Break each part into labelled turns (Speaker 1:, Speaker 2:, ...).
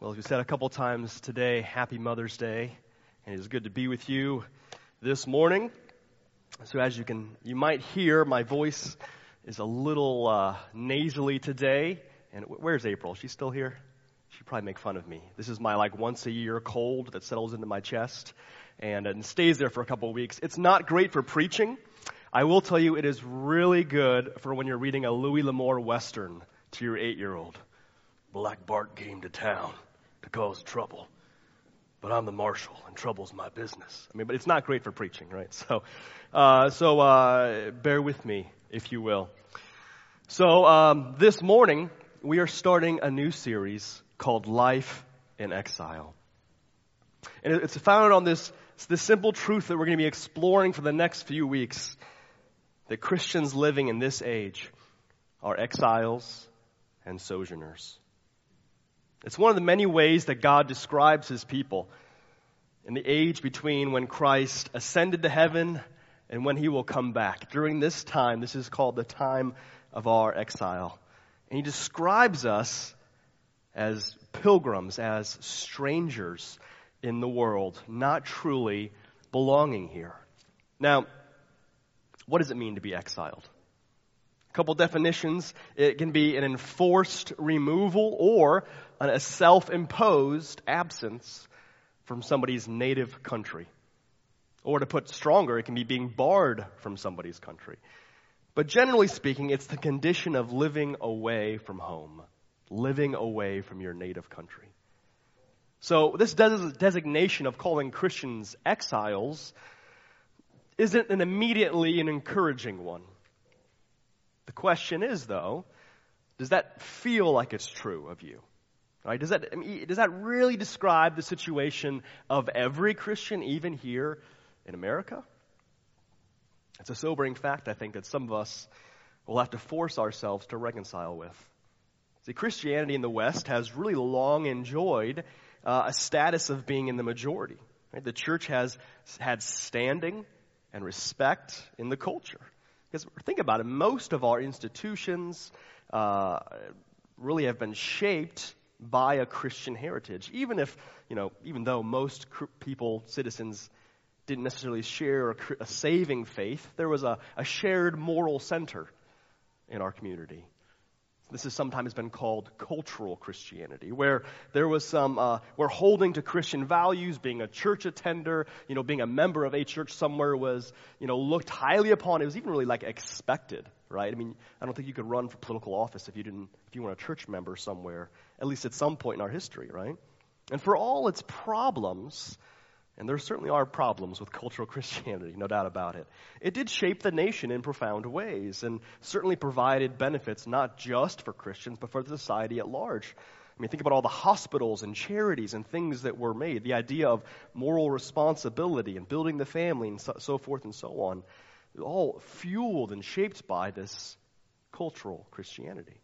Speaker 1: Well, as we said a couple times today, happy Mother's Day. And it is good to be with you this morning. So as you can, you might hear my voice is a little uh, nasally today. And where's April? She's still here? She'd probably make fun of me. This is my like once a year cold that settles into my chest and, and stays there for a couple of weeks. It's not great for preaching. I will tell you it is really good for when you're reading a Louis L'Amour Western to your eight year old. Black Bart came to town to cause trouble. But I'm the marshal, and trouble's my business. I mean, but it's not great for preaching, right? So, uh, so uh, bear with me, if you will. So um, this morning we are starting a new series called Life in Exile, and it's founded on this this simple truth that we're going to be exploring for the next few weeks: that Christians living in this age are exiles and sojourners. It's one of the many ways that God describes his people in the age between when Christ ascended to heaven and when he will come back. During this time, this is called the time of our exile. And he describes us as pilgrims, as strangers in the world, not truly belonging here. Now, what does it mean to be exiled? A couple definitions. It can be an enforced removal or a self imposed absence from somebody's native country. Or to put stronger, it can be being barred from somebody's country. But generally speaking, it's the condition of living away from home, living away from your native country. So, this designation of calling Christians exiles isn't an immediately an encouraging one. The question is, though, does that feel like it's true of you? Right? Does that, I mean, does that really describe the situation of every Christian, even here in America? It's a sobering fact, I think, that some of us will have to force ourselves to reconcile with. See, Christianity in the West has really long enjoyed uh, a status of being in the majority. Right? The church has had standing and respect in the culture. Because think about it, most of our institutions uh, really have been shaped by a Christian heritage. Even if, you know, even though most people, citizens, didn't necessarily share a, a saving faith, there was a, a shared moral center in our community. This has sometimes been called cultural Christianity, where there was some, uh, where holding to Christian values, being a church attender, you know, being a member of a church somewhere was, you know, looked highly upon. It was even really like expected, right? I mean, I don't think you could run for political office if you didn't, if you weren't a church member somewhere, at least at some point in our history, right? And for all its problems, and there certainly are problems with cultural Christianity, no doubt about it. It did shape the nation in profound ways and certainly provided benefits not just for Christians, but for the society at large. I mean, think about all the hospitals and charities and things that were made. The idea of moral responsibility and building the family and so, so forth and so on. All fueled and shaped by this cultural Christianity.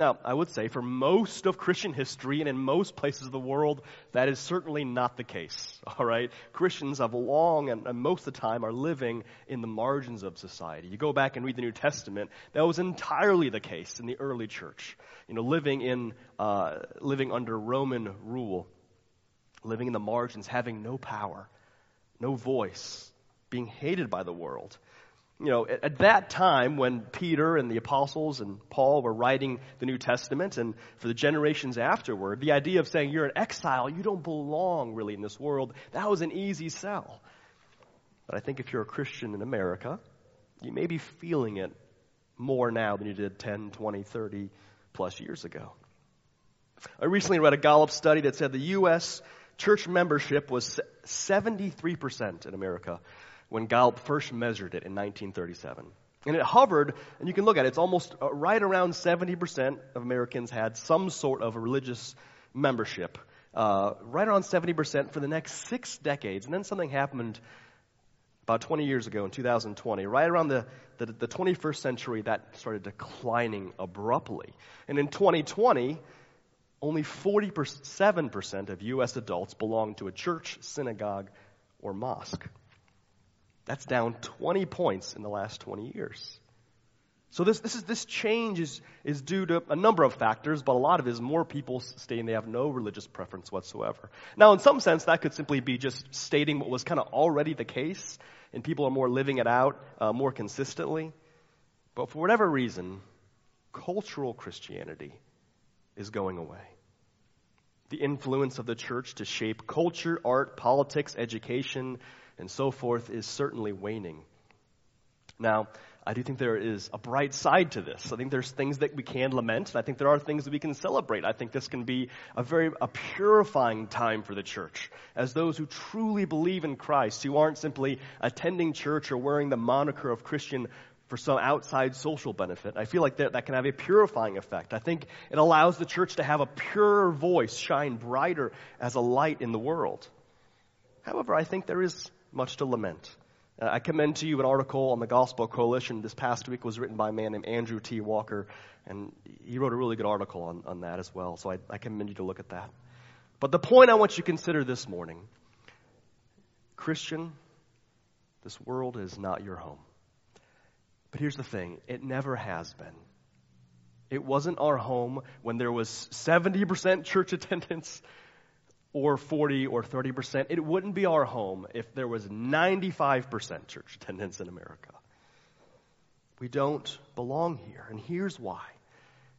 Speaker 1: Now, I would say for most of Christian history and in most places of the world, that is certainly not the case. All right? Christians have long and, and, most of the time are living in the margins of society. You go back and read the New Testament, that was entirely the case in the early church. You know, living in, uh, living under Roman rule, living in the margins, having no power, no voice, being hated by the world you know, at, at, that time when Peter and the apostles and Paul were writing the New Testament and for the generations afterward, the idea of saying you're an exile, you don't belong really in this world, that was an easy sell. But I think if you're a Christian in America, you may be feeling it more now than you did 10, 20, 30 plus years ago. I recently read a Gallup study that said the U.S. church membership was 73% in America when Gallup first measured it in 1937. And it hovered, and you can look at it, it's almost uh, right around 70% of Americans had some sort of religious membership. Uh, right around 70% for the next six decades. And then something happened about 20 years ago in 2020. Right around the, the, the 21st century, that started declining abruptly. And in 2020, only 47% of U.S. adults belong to a church, synagogue, or mosque. That's down 20 points in the last 20 years. So this, this, is, this change is, is due to a number of factors, but a lot of it is more people stating they have no religious preference whatsoever. Now, in some sense, that could simply be just stating what was kind of already the case, and people are more living it out uh, more consistently. But for whatever reason, cultural Christianity is going away. The influence of the church to shape culture, art, politics, education, and so forth is certainly waning. Now, I do think there is a bright side to this. I think there's things that we can lament, and I think there are things that we can celebrate. I think this can be a very a purifying time for the church, as those who truly believe in Christ, who aren't simply attending church or wearing the moniker of Christian for some outside social benefit. I feel like that, that can have a purifying effect. I think it allows the church to have a purer voice shine brighter as a light in the world. However, I think there is much to lament. Uh, I commend to you an article on the Gospel Coalition this past week was written by a man named Andrew T. Walker, and he wrote a really good article on, on that as well. So I, I commend you to look at that. But the point I want you to consider this morning Christian, this world is not your home. But here's the thing it never has been. It wasn't our home when there was 70% church attendance or 40 or 30%. It wouldn't be our home if there was 95% church attendance in America. We don't belong here. And here's why.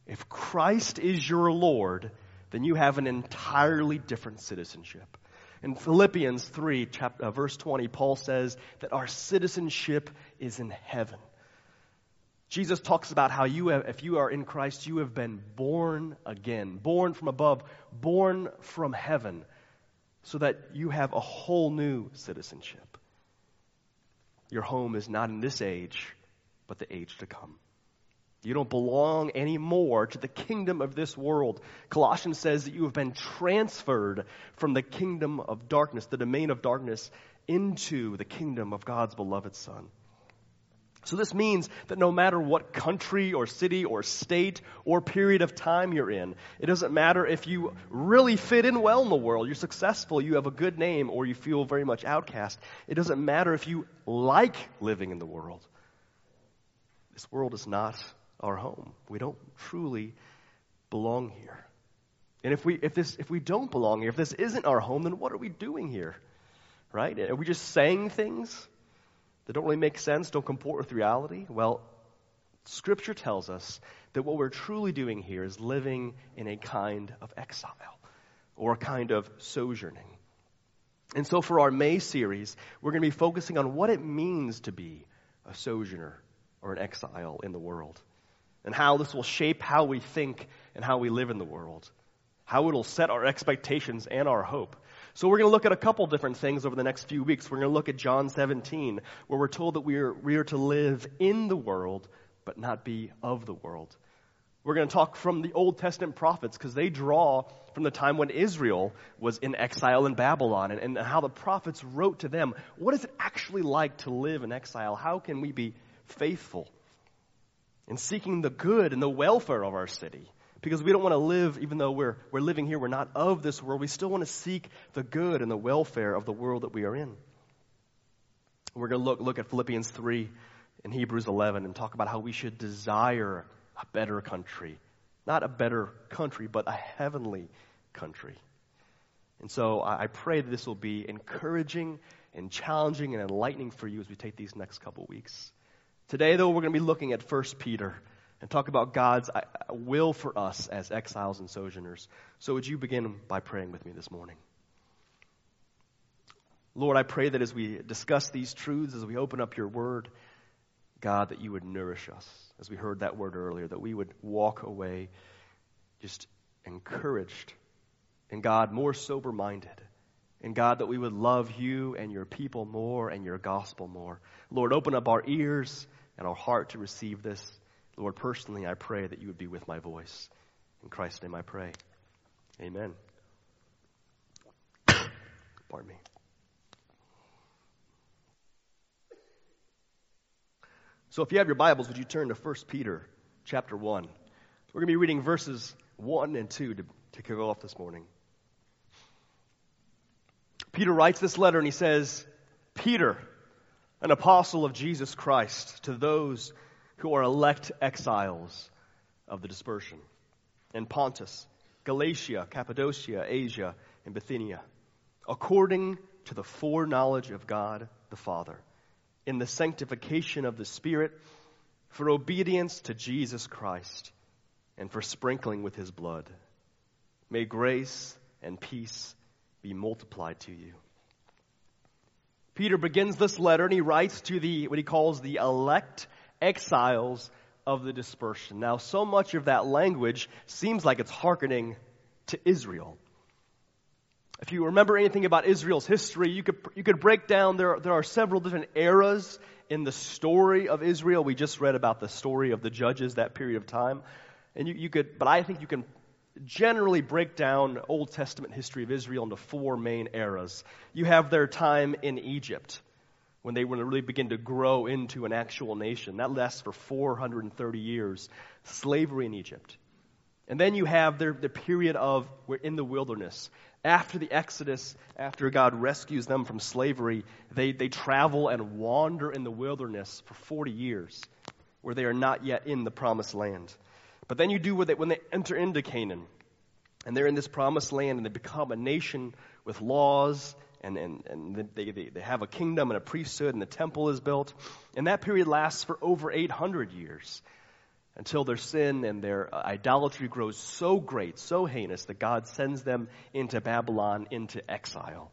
Speaker 1: If Christ is your Lord, then you have an entirely different citizenship. In Philippians 3, chapter, uh, verse 20, Paul says that our citizenship is in heaven. Jesus talks about how you have, if you are in Christ, you have been born again, born from above, born from heaven, so that you have a whole new citizenship. Your home is not in this age, but the age to come. You don't belong anymore to the kingdom of this world. Colossians says that you have been transferred from the kingdom of darkness, the domain of darkness, into the kingdom of God's beloved Son. So this means that no matter what country or city or state or period of time you're in, it doesn't matter if you really fit in well in the world, you're successful, you have a good name, or you feel very much outcast. It doesn't matter if you like living in the world. This world is not our home. We don't truly belong here. And if we, if this, if we don't belong here, if this isn't our home, then what are we doing here? Right? Are we just saying things? That don't really make sense, don't comport with reality? Well, Scripture tells us that what we're truly doing here is living in a kind of exile or a kind of sojourning. And so for our May series, we're going to be focusing on what it means to be a sojourner or an exile in the world and how this will shape how we think and how we live in the world, how it'll set our expectations and our hope. So we're going to look at a couple different things over the next few weeks. We're going to look at John 17, where we're told that we are, we are to live in the world, but not be of the world. We're going to talk from the Old Testament prophets because they draw from the time when Israel was in exile in Babylon and, and how the prophets wrote to them. What is it actually like to live in exile? How can we be faithful in seeking the good and the welfare of our city? Because we don't want to live, even though we're, we're living here, we're not of this world. We still want to seek the good and the welfare of the world that we are in. We're going to look, look at Philippians 3 and Hebrews 11 and talk about how we should desire a better country. Not a better country, but a heavenly country. And so I pray that this will be encouraging and challenging and enlightening for you as we take these next couple weeks. Today, though, we're going to be looking at 1 Peter and talk about God's uh, will for us as exiles and sojourners. So, would you begin by praying with me this morning? Lord, I pray that as we discuss these truths, as we open up your word, God, that you would nourish us, as we heard that word earlier, that we would walk away just encouraged, and God, more sober minded. And God, that we would love you and your people more and your gospel more. Lord, open up our ears and our heart to receive this. Lord, personally, I pray that you would be with my voice. In Christ's name I pray. Amen. Pardon me. So if you have your Bibles, would you turn to 1 Peter chapter 1? We're going to be reading verses 1 and 2 to, to kick off this morning. Peter writes this letter and he says, Peter, an apostle of Jesus Christ, to those who are elect exiles of the dispersion, in Pontus, Galatia, Cappadocia, Asia, and Bithynia, according to the foreknowledge of God the Father, in the sanctification of the Spirit, for obedience to Jesus Christ, and for sprinkling with his blood. May grace and peace be multiplied to you. Peter begins this letter and he writes to the, what he calls the elect exiles of the dispersion. Now, so much of that language seems like it's hearkening to Israel. If you remember anything about Israel's history, you could, you could break down, there, there are several different eras in the story of Israel. We just read about the story of the judges, that period of time. And you, you could, but I think you can generally break down Old Testament history of Israel into four main eras. You have their time in Egypt, when they really begin to grow into an actual nation. That lasts for 430 years. Slavery in Egypt. And then you have their, the period of, we're in the wilderness. After the Exodus, after God rescues them from slavery, they, they travel and wander in the wilderness for 40 years, where they are not yet in the promised land. But then you do with it when they enter into Canaan, and they're in this promised land, and they become a nation with laws and, and, and they, they, they have a kingdom and a priesthood, and the temple is built. And that period lasts for over 800 years until their sin and their uh, idolatry grows so great, so heinous, that God sends them into Babylon, into exile.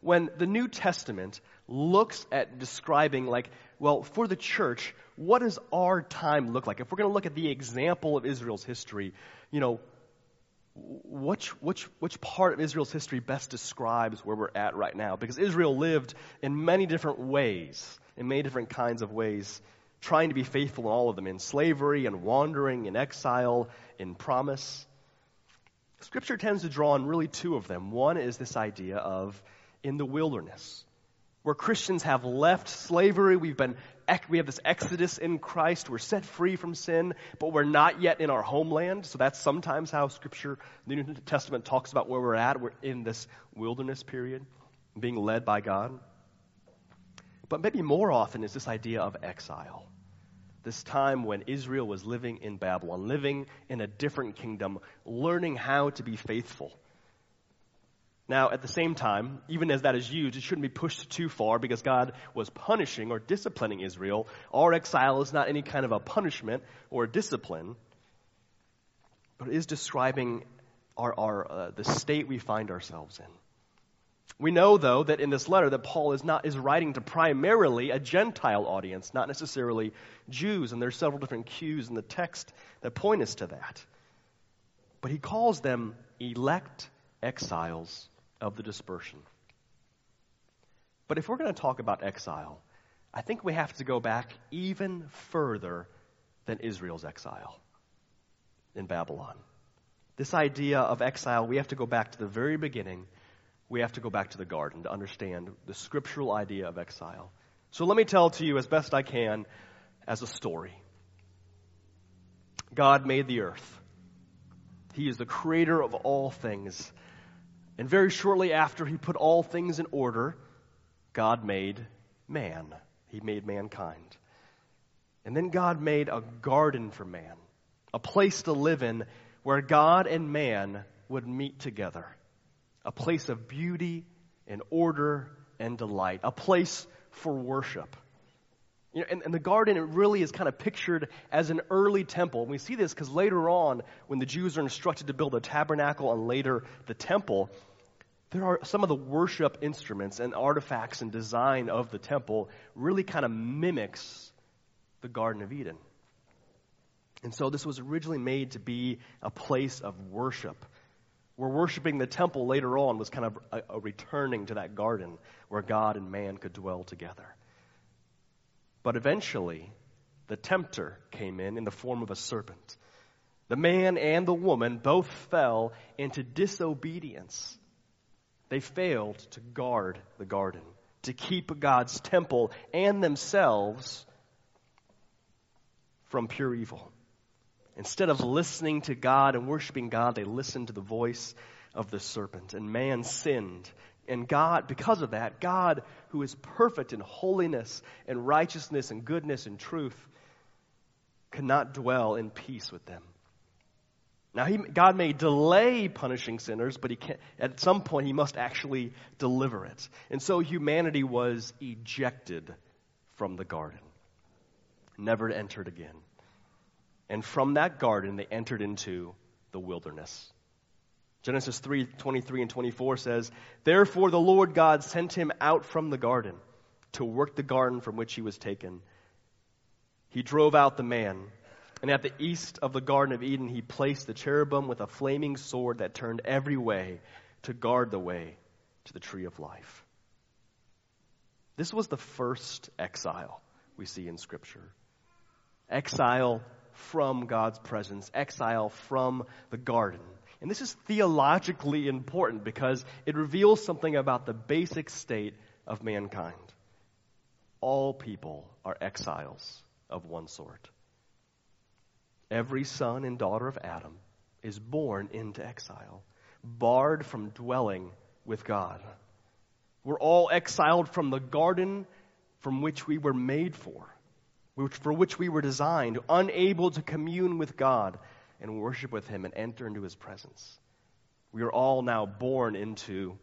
Speaker 1: When the New Testament looks at describing, like, well, for the church, what does our time look like? If we're going to look at the example of Israel's history, you know, which, which, which part of Israel's history best describes where we're at right now? Because Israel lived in many different ways, in many different kinds of ways, trying to be faithful in all of them in slavery and wandering, in exile, in promise. Scripture tends to draw on really two of them. One is this idea of in the wilderness where Christians have left slavery. We've been, we have this exodus in Christ. We're set free from sin, but we're not yet in our homeland. So that's sometimes how Scripture, the New Testament talks about where we're at. We're in this wilderness period, being led by God. But maybe more often is this idea of exile. This time when Israel was living in Babylon, living in a different kingdom, learning how to be faithful now, at the same time, even as that is used, it shouldn't be pushed too far because God was punishing or disciplining Israel. Our exile is not any kind of a punishment or a discipline, but it is describing our, our, uh, the state we find ourselves in. We know, though, that in this letter that Paul is not is writing to primarily a Gentile audience, not necessarily Jews, and there's several different cues in the text that point us to that. But he calls them elect exiles of the dispersion. But if we're going to talk about exile, I think we have to go back even further than Israel's exile in Babylon. This idea of exile, we have to go back to the very beginning. We have to go back to the garden to understand the scriptural idea of exile. So let me tell to you as best I can as a story. God made the earth. He is the creator of all things. And very shortly after he put all things in order, God made man. He made mankind. And then God made a garden for man, a place to live in where God and man would meet together, a place of beauty and order and delight, a place for worship. You know, and, and the garden, it really is kind of pictured as an early temple. And we see this because later on, when the Jews are instructed to build a tabernacle and later the temple, there are some of the worship instruments and artifacts and design of the temple really kind of mimics the Garden of Eden. And so this was originally made to be a place of worship. Where worshiping the temple later on was kind of a, a returning to that garden where God and man could dwell together. But eventually, the tempter came in in the form of a serpent. The man and the woman both fell into disobedience they failed to guard the garden, to keep God's temple and themselves from pure evil. Instead of listening to God and worshiping God, they listened to the voice of the serpent. And man sinned. And God, because of that, God, who is perfect in holiness and righteousness and goodness and truth, cannot dwell in peace with them. Now, he, God may delay punishing sinners, but he can't, at some point he must actually deliver it. And so humanity was ejected from the garden, never entered again. And from that garden, they entered into the wilderness. Genesis 3 23 and 24 says, Therefore the Lord God sent him out from the garden to work the garden from which he was taken. He drove out the man and at the east of the Garden of Eden, he placed the cherubim with a flaming sword that turned every way to guard the way to the tree of life. This was the first exile we see in Scripture. Exile from God's presence, exile from the garden. And this is theologically important because it reveals something about the basic state of mankind. All people are exiles of one sort. Every son and daughter of Adam is born into exile, barred from dwelling with God. We're all exiled from the garden from which we were made for, which, for which we were designed, unable to commune with God and worship with Him and enter into His presence. We are all now born into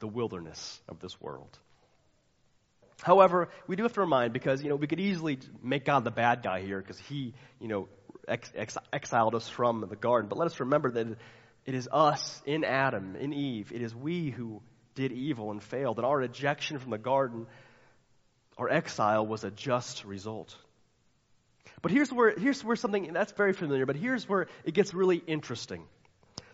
Speaker 1: the wilderness of this world. However, we do have to remind because, you know, we could easily make God the bad guy here because he, you know, ex- ex- exiled us from the garden. But let us remember that it is us in Adam, in Eve, it is we who did evil and failed. And our rejection from the garden, our exile, was a just result. But here's where, here's where something that's very familiar, but here's where it gets really interesting.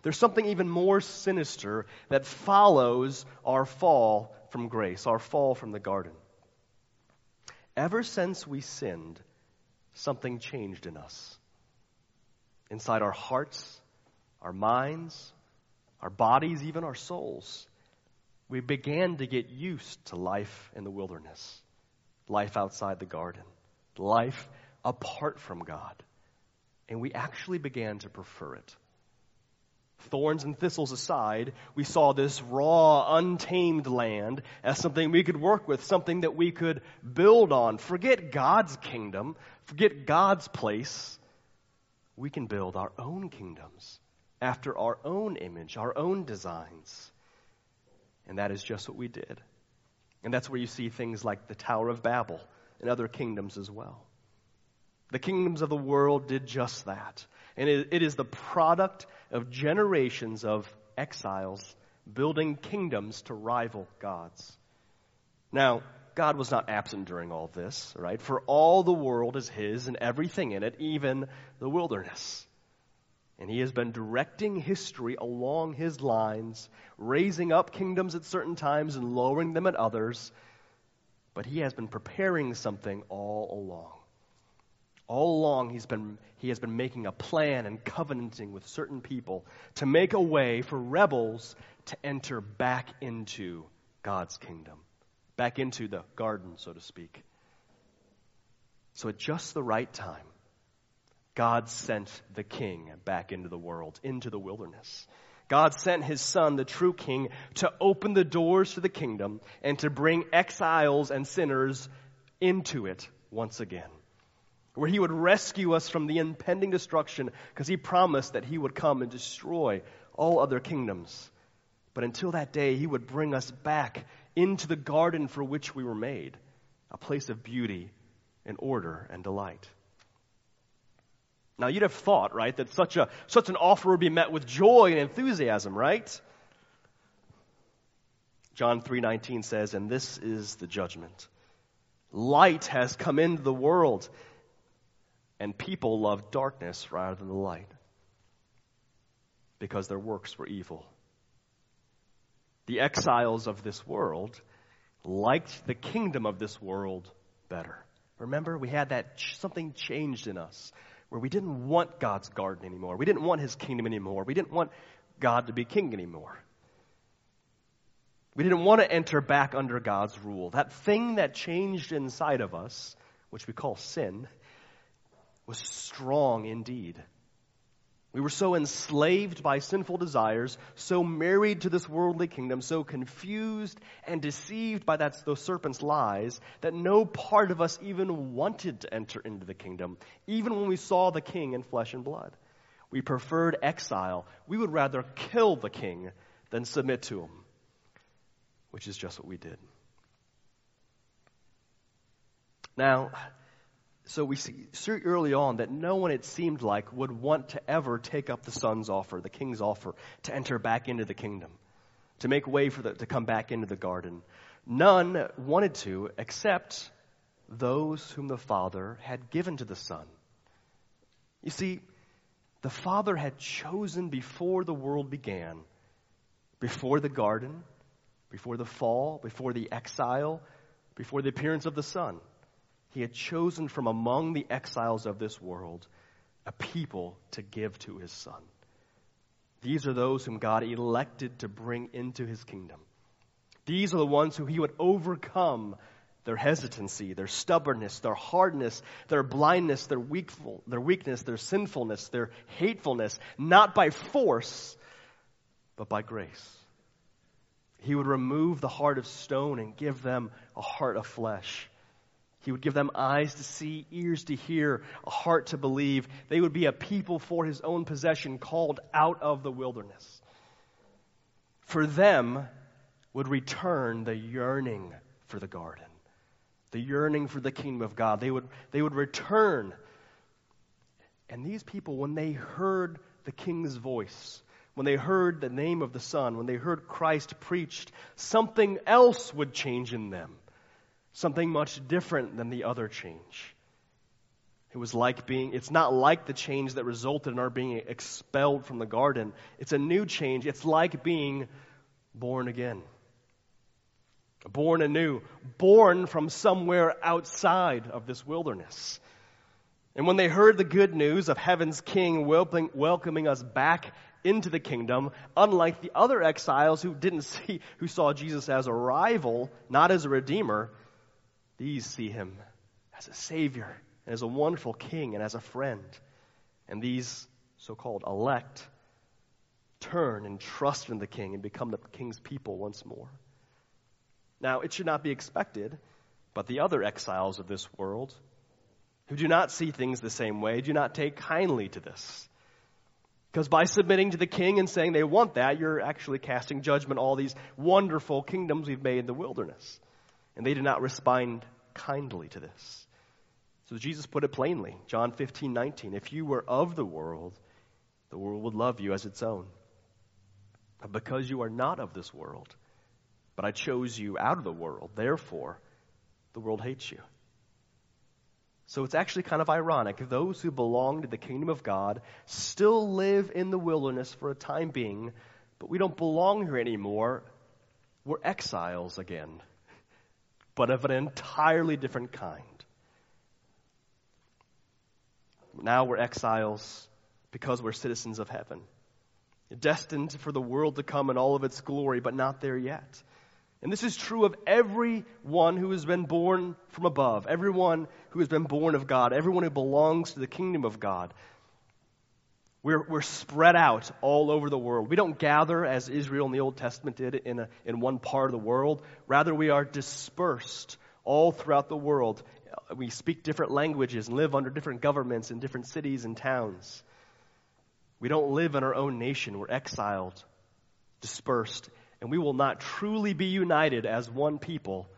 Speaker 1: There's something even more sinister that follows our fall from grace, our fall from the garden. Ever since we sinned, something changed in us inside our hearts, our minds, our bodies, even our souls. We began to get used to life in the wilderness, life outside the garden, life apart from God. And we actually began to prefer it. Thorns and thistles aside, we saw this raw, untamed land as something we could work with, something that we could build on. Forget God's kingdom, forget God's place, we can build our own kingdoms after our own image, our own designs. And that is just what we did. And that's where you see things like the Tower of Babel and other kingdoms as well. The kingdoms of the world did just that. And it, it is the product of generations of exiles building kingdoms to rival God's. Now, God was not absent during all this, right? For all the world is His and everything in it, even the wilderness. And He has been directing history along His lines, raising up kingdoms at certain times and lowering them at others. But He has been preparing something all along. All along, he's been, he has been making a plan and covenanting with certain people to make a way for rebels to enter back into God's kingdom back into the garden, so to speak. So at just the right time, God sent the king back into the world, into the wilderness. God sent his son, the true king, to open the doors to the kingdom and to bring exiles and sinners into it once again. Where he would rescue us from the impending destruction because he promised that he would come and destroy all other kingdoms. But until that day, he would bring us back into the garden for which we were made, a place of beauty and order and delight. Now you'd have thought, right, that such a such an offer would be met with joy and enthusiasm, right? John 3:19 says, "And this is the judgment. Light has come into the world, and people love darkness rather than the light, because their works were evil." The exiles of this world liked the kingdom of this world better. Remember, we had that something changed in us where we didn't want God's garden anymore. We didn't want his kingdom anymore. We didn't want God to be king anymore. We didn't want to enter back under God's rule. That thing that changed inside of us, which we call sin, was strong indeed. We were so enslaved by sinful desires, so married to this worldly kingdom, so confused and deceived by that, those serpent's lies, that no part of us even wanted to enter into the kingdom, even when we saw the king in flesh and blood. We preferred exile. We would rather kill the king than submit to him, which is just what we did. Now, so we see early on that no one, it seemed like, would want to ever take up the son's offer, the king's offer, to enter back into the kingdom, to make way for the, to come back into the garden. None wanted to except those whom the Father had given to the Son. You see, the Father had chosen before the world began, before the garden, before the fall, before the exile, before the appearance of the Son he had chosen from among the exiles of this world a people to give to his son. These are those whom God elected to bring into his kingdom. These are the ones who he would overcome their hesitancy, their stubbornness, their hardness, their blindness, their, weakful, their weakness, their sinfulness, their hatefulness, not by force, but by grace. He would remove the heart of stone and give them a heart of flesh. He would give them eyes to see, ears to hear, a heart to believe. They would be a people for his own possession called out of the wilderness. For them would return the yearning for the garden, the yearning for the kingdom of God. They would, they would return. And these people, when they heard the king's voice, when they heard the name of the Son, when they heard Christ preached, something else would change in them something much different than the other change. It was like being, it's not like the change that resulted in our being expelled from the garden. It's a new change. It's like being born again. Born anew. Born from somewhere outside of this wilderness. And when they heard the good news of heaven's king welcoming us back into the kingdom, unlike the other exiles who didn't see, who saw Jesus as a rival, not as a redeemer, these see him as a savior and as a wonderful king and as a friend. And these so called elect turn and trust in the king and become the king's people once more. Now, it should not be expected, but the other exiles of this world, who do not see things the same way, do not take kindly to this. Because by submitting to the king and saying they want that, you're actually casting judgment on all these wonderful kingdoms we've made in the wilderness. And they did not respond kindly to this. So Jesus put it plainly, John 15, 19. If you were of the world, the world would love you as its own. But because you are not of this world, but I chose you out of the world, therefore the world hates you. So it's actually kind of ironic. Those who belong to the kingdom of God still live in the wilderness for a time being, but we don't belong here anymore. We're exiles again but of an entirely different kind. Now we're exiles because we're citizens of heaven, destined for the world to come in all of its glory, but not there yet. And this is true of everyone who has been born from above, everyone who has been born of God, everyone who belongs to the kingdom of God. We're, we're spread out all over the world. We don't gather as Israel in the Old Testament did in, a, in one part of the world. Rather, we are dispersed all throughout the world. We speak different languages and live under different governments in different cities and towns. We don't live in our own nation. We're exiled, dispersed, and we will not truly be united as one people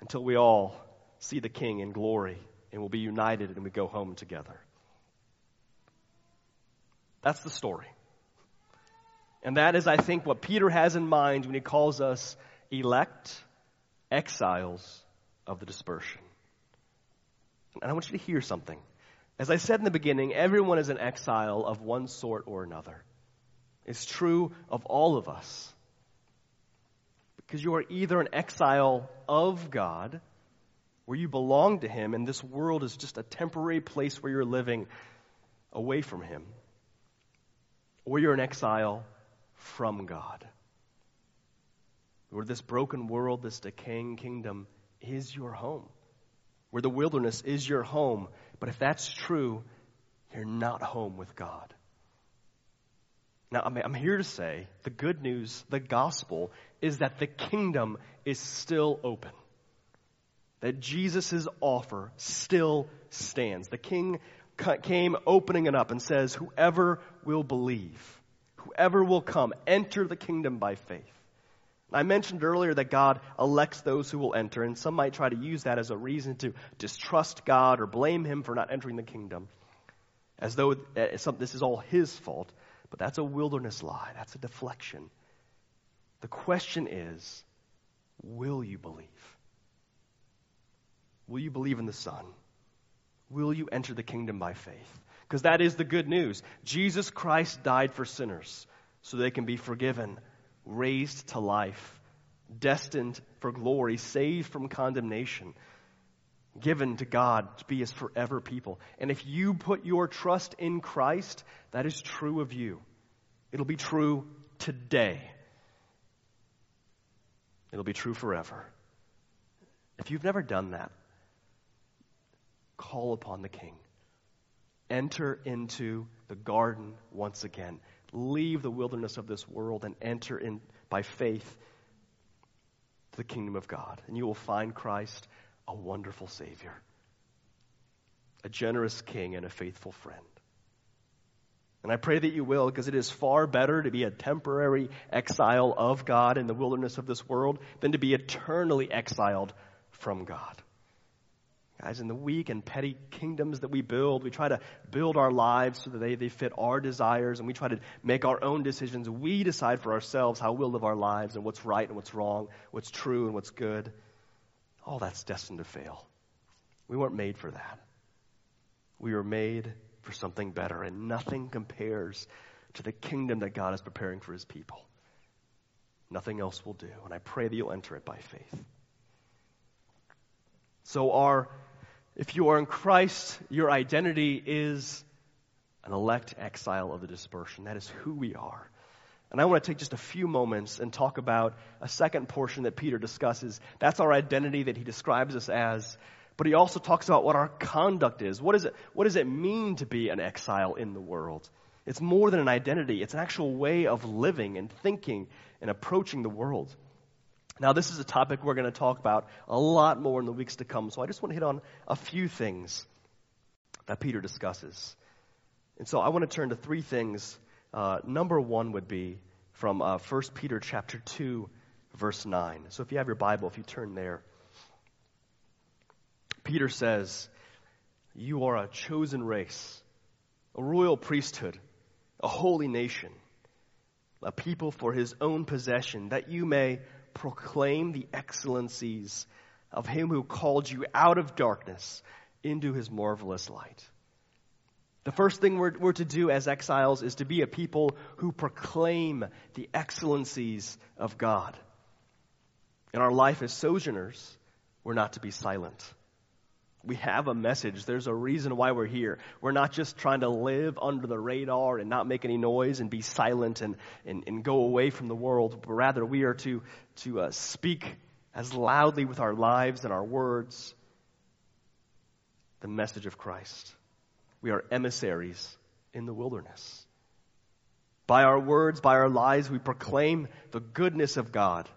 Speaker 1: until we all see the King in glory and we'll be united and we go home together. That's the story. And that is, I think, what Peter has in mind when he calls us elect exiles of the dispersion. And I want you to hear something. As I said in the beginning, everyone is an exile of one sort or another. It's true of all of us. Because you are either an exile of God, where you belong to Him, and this world is just a temporary place where you're living away from Him or you're an exile from God. Where this broken world, this decaying kingdom is your home. Where the wilderness is your home. But if that's true, you're not home with God. Now, I'm here to say the good news, the gospel, is that the kingdom is still open. That Jesus' offer still stands. The king came opening it up and says, Whoever will believe, whoever will come, enter the kingdom by faith. I mentioned earlier that God elects those who will enter, and some might try to use that as a reason to distrust God or blame Him for not entering the kingdom, as though eh, this is all His fault. But that's a wilderness lie, that's a deflection. The question is will you believe? Will you believe in the Son? Will you enter the kingdom by faith? Because that is the good news. Jesus Christ died for sinners so they can be forgiven raised to life, destined for glory, saved from condemnation, given to God to be his forever people. And if you put your trust in Christ, that is true of you. It'll be true today. It'll be true forever. If you've never done that, call upon the King. Enter into the garden once again leave the wilderness of this world and enter in by faith to the kingdom of God. And you will find Christ a wonderful Savior, a generous King, and a faithful friend. And I pray that you will, because it is far better to be a temporary exile of God in the wilderness of this world than to be eternally exiled from God. Guys, in the weak and petty kingdoms that we build, we try to build our lives so that they, they fit our desires and we try to make our own decisions. We decide for ourselves how we'll live our lives and what's right and what's wrong, what's true and what's good. All that's destined to fail. We weren't made for that. We were made for something better, and nothing compares to the kingdom that God is preparing for his people. Nothing else will do, and I pray that you'll enter it by faith. So, our if you are in Christ, your identity is an elect exile of the dispersion. That is who we are. And I want to take just a few moments and talk about a second portion that Peter discusses. That's our identity that he describes us as. But he also talks about what our conduct is. What, is it, what does it mean to be an exile in the world? It's more than an identity, it's an actual way of living and thinking and approaching the world. Now, this is a topic we're going to talk about a lot more in the weeks to come, so I just want to hit on a few things that Peter discusses. And so I want to turn to three things. Uh, number one would be from uh, 1 Peter chapter 2, verse 9. So if you have your Bible, if you turn there, Peter says, You are a chosen race, a royal priesthood, a holy nation, a people for his own possession, that you may proclaim the excellencies of him who called you out of darkness into his marvelous light. The first thing we're, we're, to do as exiles is to be a people who proclaim the excellencies of God. In our life as sojourners, we're not to be silent. We have a message. There's a reason why we're here. We're not just trying to live under the radar and not make any noise and be silent and, and, and go away from the world, but rather we are to, to uh, speak as loudly with our lives and our words the message of Christ. We are emissaries in the wilderness. By our words, by our lives, we proclaim the goodness of God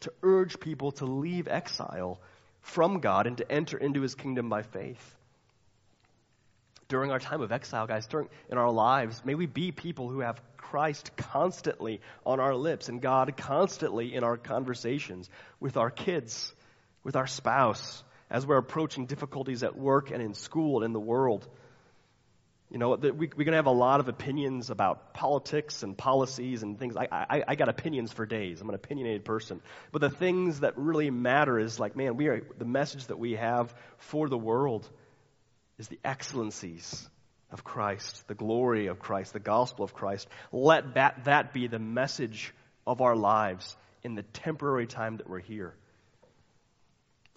Speaker 1: to urge people to leave exile from God and to enter into his kingdom by faith. During our time of exile, guys, during in our lives, may we be people who have Christ constantly on our lips and God constantly in our conversations with our kids, with our spouse, as we're approaching difficulties at work and in school and in the world. You know, we, we're going to have a lot of opinions about politics and policies and things. I, I, I got opinions for days. I'm an opinionated person. But the things that really matter is like, man, we are, the message that we have for the world is the excellencies of Christ, the glory of Christ, the gospel of Christ. Let that, that be the message of our lives in the temporary time that we're here.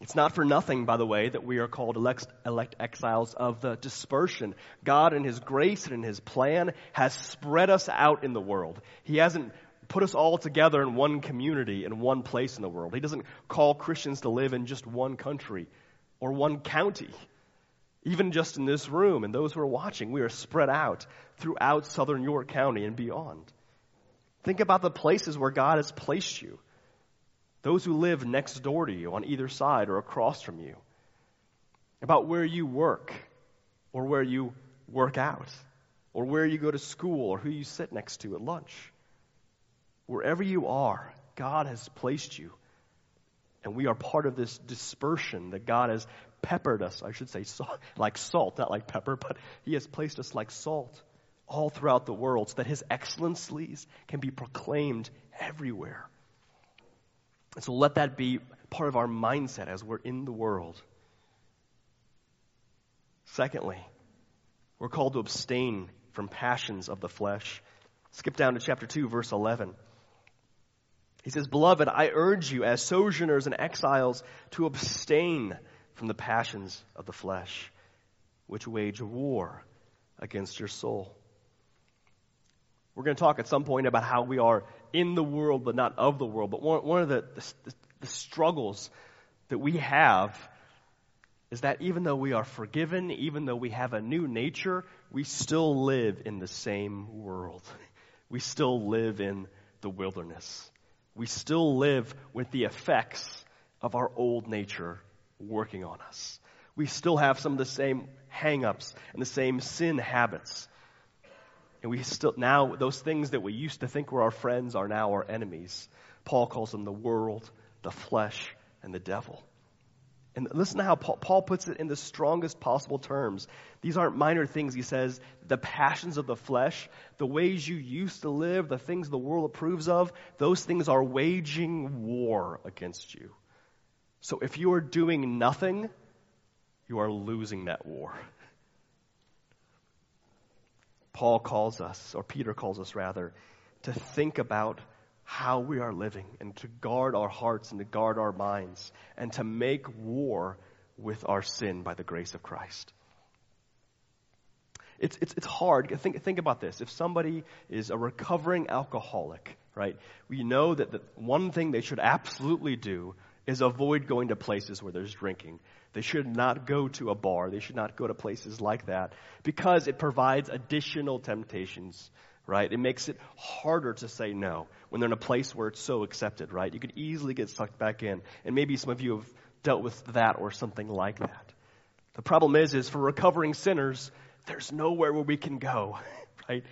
Speaker 1: It's not for nothing, by the way, that we are called elect, elect, exiles of the dispersion. God, in His grace and in His plan, has spread us out in the world. He hasn't put us all together in one community, in one place in the world. He doesn't call Christians to live in just one country or one county. Even just in this room and those who are watching, we are spread out throughout southern York County and beyond. Think about the places where God has placed you. Those who live next door to you, on either side or across from you. About where you work, or where you work out, or where you go to school, or who you sit next to at lunch. Wherever you are, God has placed you. And we are part of this dispersion that God has peppered us, I should say, like salt, not like pepper, but He has placed us like salt all throughout the world so that His excellencies can be proclaimed everywhere. And so let that be part of our mindset as we're in the world. Secondly, we're called to abstain from passions of the flesh. Skip down to chapter 2, verse 11. He says, Beloved, I urge you as sojourners and exiles to abstain from the passions of the flesh, which wage war against your soul. We're going to talk at some point about how we are in the world but not of the world. But one, one of the, the, the struggles that we have is that even though we are forgiven, even though we have a new nature, we still live in the same world. We still live in the wilderness. We still live with the effects of our old nature working on us. We still have some of the same hangups and the same sin habits. And we still, now, those things that we used to think were our friends are now our enemies. Paul calls them the world, the flesh, and the devil. And listen to how Paul puts it in the strongest possible terms. These aren't minor things. He says, the passions of the flesh, the ways you used to live, the things the world approves of, those things are waging war against you. So if you are doing nothing, you are losing that war. Paul calls us, or Peter calls us rather, to think about how we are living and to guard our hearts and to guard our minds and to make war with our sin by the grace of Christ. It's, it's, it's hard. Think, think about this. If somebody is a recovering alcoholic, right, we know that the one thing they should absolutely do is avoid going to places where there's drinking. They should not go to a bar. They should not go to places like that because it provides additional temptations, right? It makes it harder to say no when they're in a place where it's so accepted, right? You could easily get sucked back in. And maybe some of you have dealt with that or something like that. The problem is, is for recovering sinners, there's nowhere where we can go, right?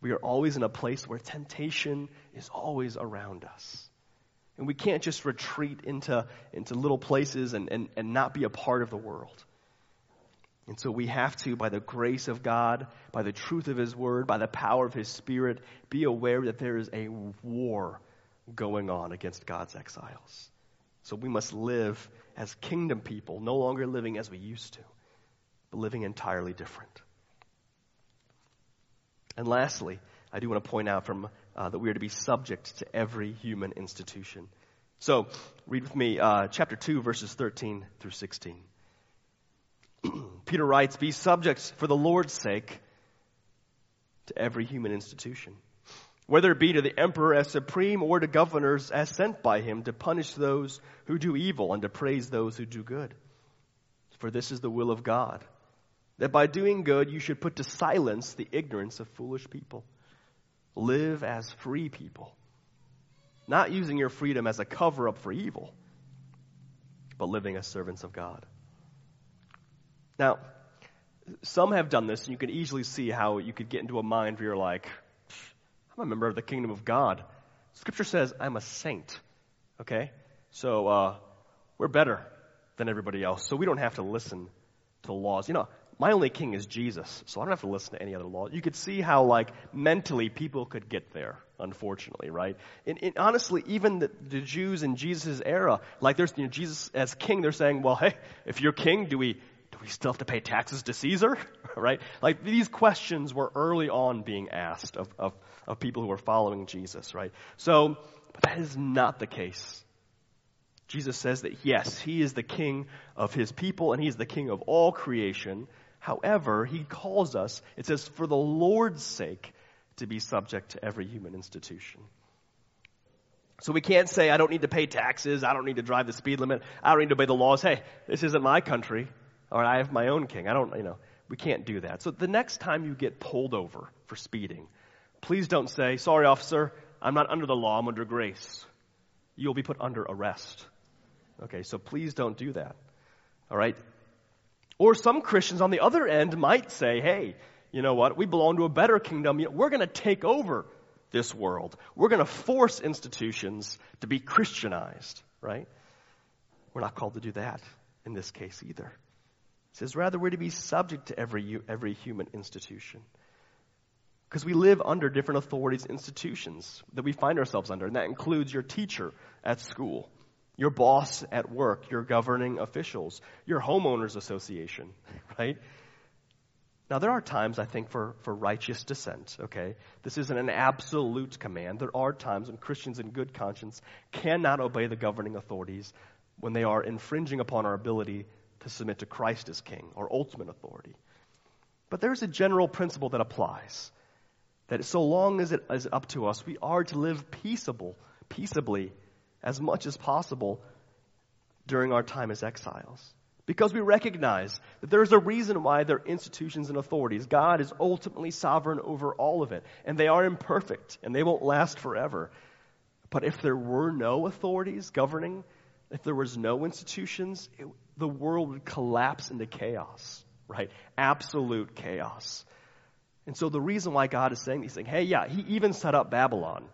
Speaker 1: We are always in a place where temptation is always around us. And we can't just retreat into, into little places and, and, and not be a part of the world. And so we have to, by the grace of God, by the truth of His Word, by the power of His Spirit, be aware that there is a war going on against God's exiles. So we must live as kingdom people, no longer living as we used to, but living entirely different. And lastly, I do want to point out from uh, that we are to be subject to every human institution. So, read with me uh, chapter 2, verses 13 through 16. Peter writes, Be subject for the Lord's sake to every human institution, whether it be to the emperor as supreme or to governors as sent by him to punish those who do evil and to praise those who do good. For this is the will of God, that by doing good you should put to silence the ignorance of foolish people. Live as free people, not using your freedom as a cover up for evil, but living as servants of God. Now, some have done this, and you can easily see how you could get into a mind where you're like, I'm a member of the kingdom of God. Scripture says I'm a saint. Okay? So, uh, we're better than everybody else, so we don't have to listen to laws. You know, my only king is Jesus, so I don't have to listen to any other law. You could see how, like, mentally people could get there, unfortunately, right? And, and honestly, even the, the, Jews in Jesus' era, like, there's, you know, Jesus as king, they're saying, well, hey, if you're king, do we, do we still have to pay taxes to Caesar? right? Like, these questions were early on being asked of, of, of people who were following Jesus, right? So, but that is not the case. Jesus says that yes, he is the king of his people and he is the king of all creation. However, he calls us, it says, for the Lord's sake, to be subject to every human institution. So we can't say, I don't need to pay taxes, I don't need to drive the speed limit, I don't need to obey the laws. Hey, this isn't my country, or I have my own king. I don't, you know, we can't do that. So the next time you get pulled over for speeding, please don't say, sorry, officer, I'm not under the law, I'm under grace. You'll be put under arrest. Okay, so please don't do that. All right? Or some Christians on the other end might say, hey, you know what? We belong to a better kingdom. We're going to take over this world. We're going to force institutions to be Christianized, right? We're not called to do that in this case either. It says, rather, we're to be subject to every, every human institution. Because we live under different authorities, institutions that we find ourselves under, and that includes your teacher at school, your boss at work, your governing officials, your homeowners association, right? Now, there are times, I think, for, for righteous dissent, okay? This isn't an absolute command. There are times when Christians in good conscience cannot obey the governing authorities when they are infringing upon our ability to submit to Christ as king or ultimate authority. But there's a general principle that applies that so long as it is up to us, we are to live peaceable, peaceably as much as possible during our time as exiles. Because we recognize that there's a reason why there are institutions and authorities. God is ultimately sovereign over all of it. And they are imperfect and they won't last forever. But if there were no authorities governing, if there was no institutions, it, the world would collapse into chaos, right? Absolute chaos. And so the reason why God is saying these things, hey, yeah, he even set up Babylon.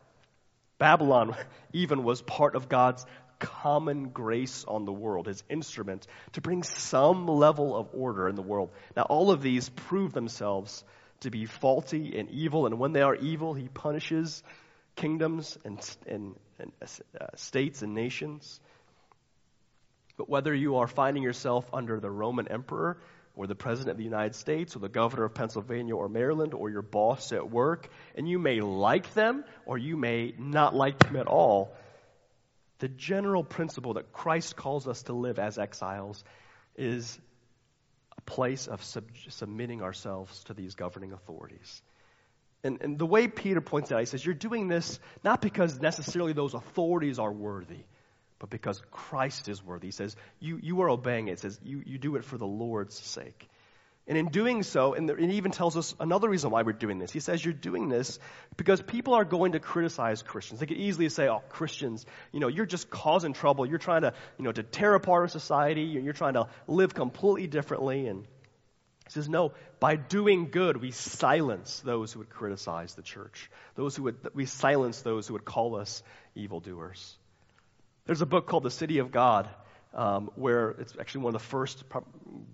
Speaker 1: Babylon even was part of God's common grace on the world, his instrument to bring some level of order in the world. Now, all of these prove themselves to be faulty and evil, and when they are evil, he punishes kingdoms and, and, and uh, states and nations. But whether you are finding yourself under the Roman emperor, or the President of the United States, or the Governor of Pennsylvania or Maryland, or your boss at work, and you may like them, or you may not like them at all, the general principle that Christ calls us to live as exiles is a place of sub- submitting ourselves to these governing authorities. And, and the way Peter points out, he says, You're doing this not because necessarily those authorities are worthy, but because Christ is worthy. He says, You, you are obeying it. It says, you, you do it for the Lord's sake. And in doing so, and it even tells us another reason why we're doing this. He says you're doing this because people are going to criticize Christians. They could easily say, oh, Christians, you know, you're just causing trouble. You're trying to, you know, to tear apart our society. You're trying to live completely differently. And he says, no, by doing good, we silence those who would criticize the church. Those who would, we silence those who would call us evildoers. There's a book called The City of God, um, where it's actually one of the first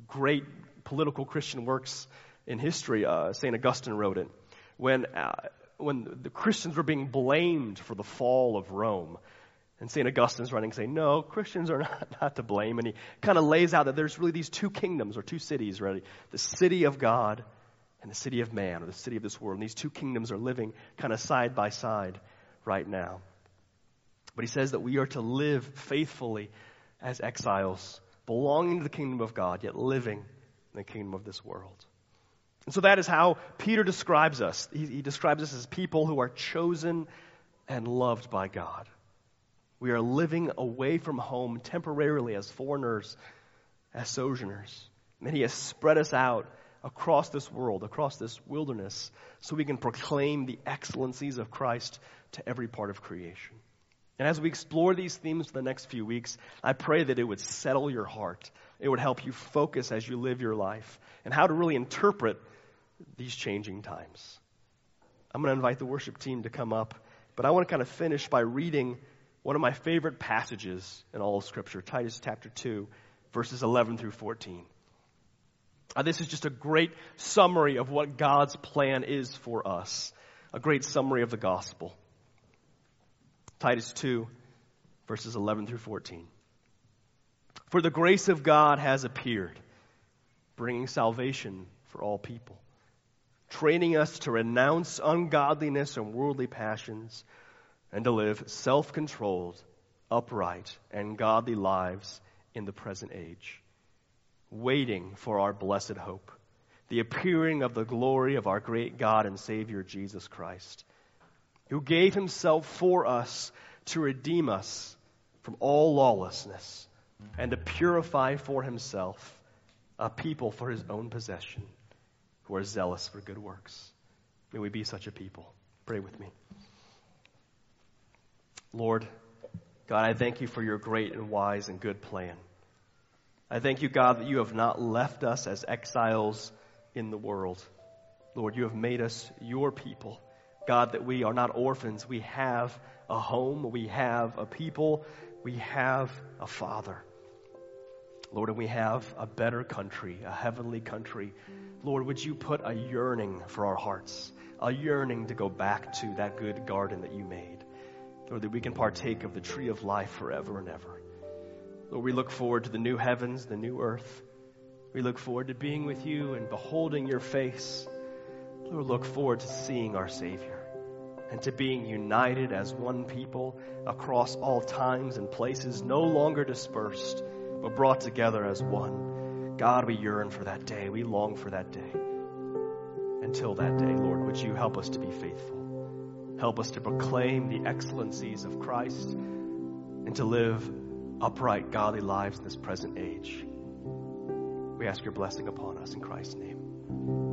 Speaker 1: great political Christian works in history. Uh, St. Augustine wrote it. When, uh, when the Christians were being blamed for the fall of Rome, and St. Augustine's running saying, no, Christians are not, not to blame. And he kind of lays out that there's really these two kingdoms or two cities, really. The city of God and the city of man, or the city of this world. And these two kingdoms are living kind of side by side right now. But he says that we are to live faithfully as exiles, belonging to the kingdom of God, yet living in the kingdom of this world. And so that is how Peter describes us. He, he describes us as people who are chosen and loved by God. We are living away from home temporarily as foreigners, as sojourners. And He has spread us out across this world, across this wilderness, so we can proclaim the excellencies of Christ to every part of creation. And as we explore these themes for the next few weeks, I pray that it would settle your heart. It would help you focus as you live your life and how to really interpret these changing times. I'm going to invite the worship team to come up, but I want to kind of finish by reading one of my favorite passages in all of Scripture, Titus chapter 2, verses 11 through 14. Uh, this is just a great summary of what God's plan is for us, a great summary of the gospel. Titus 2, verses 11 through 14. For the grace of God has appeared, bringing salvation for all people, training us to renounce ungodliness and worldly passions, and to live self controlled, upright, and godly lives in the present age, waiting for our blessed hope, the appearing of the glory of our great God and Savior Jesus Christ who gave himself for us to redeem us from all lawlessness and to purify for himself a people for his own possession who are zealous for good works. May we be such a people. Pray with me. Lord, God, I thank you for your great and wise and good plan. I thank you, God, that you have not left us as exiles in the world. Lord, you have made us your people. God, that we are not orphans. We have a home. We have a people. We have a father. Lord, and we have a better country, a heavenly country. Lord, would you put a yearning for our hearts, a yearning to go back to that good garden that you made. Lord, that we can partake of the tree of life forever and ever. Lord, we look forward to the new heavens, the new earth. We look forward to being with you and beholding your face. Lord, look forward to seeing our Savior and to being united as one people across all times and places, no longer dispersed, but brought together as one. God, we yearn for that day. We long for that day. Until that day, Lord, would you help us to be faithful? Help us to proclaim the excellencies of Christ and to live upright, godly lives in this present age. We ask your blessing upon us in Christ's name.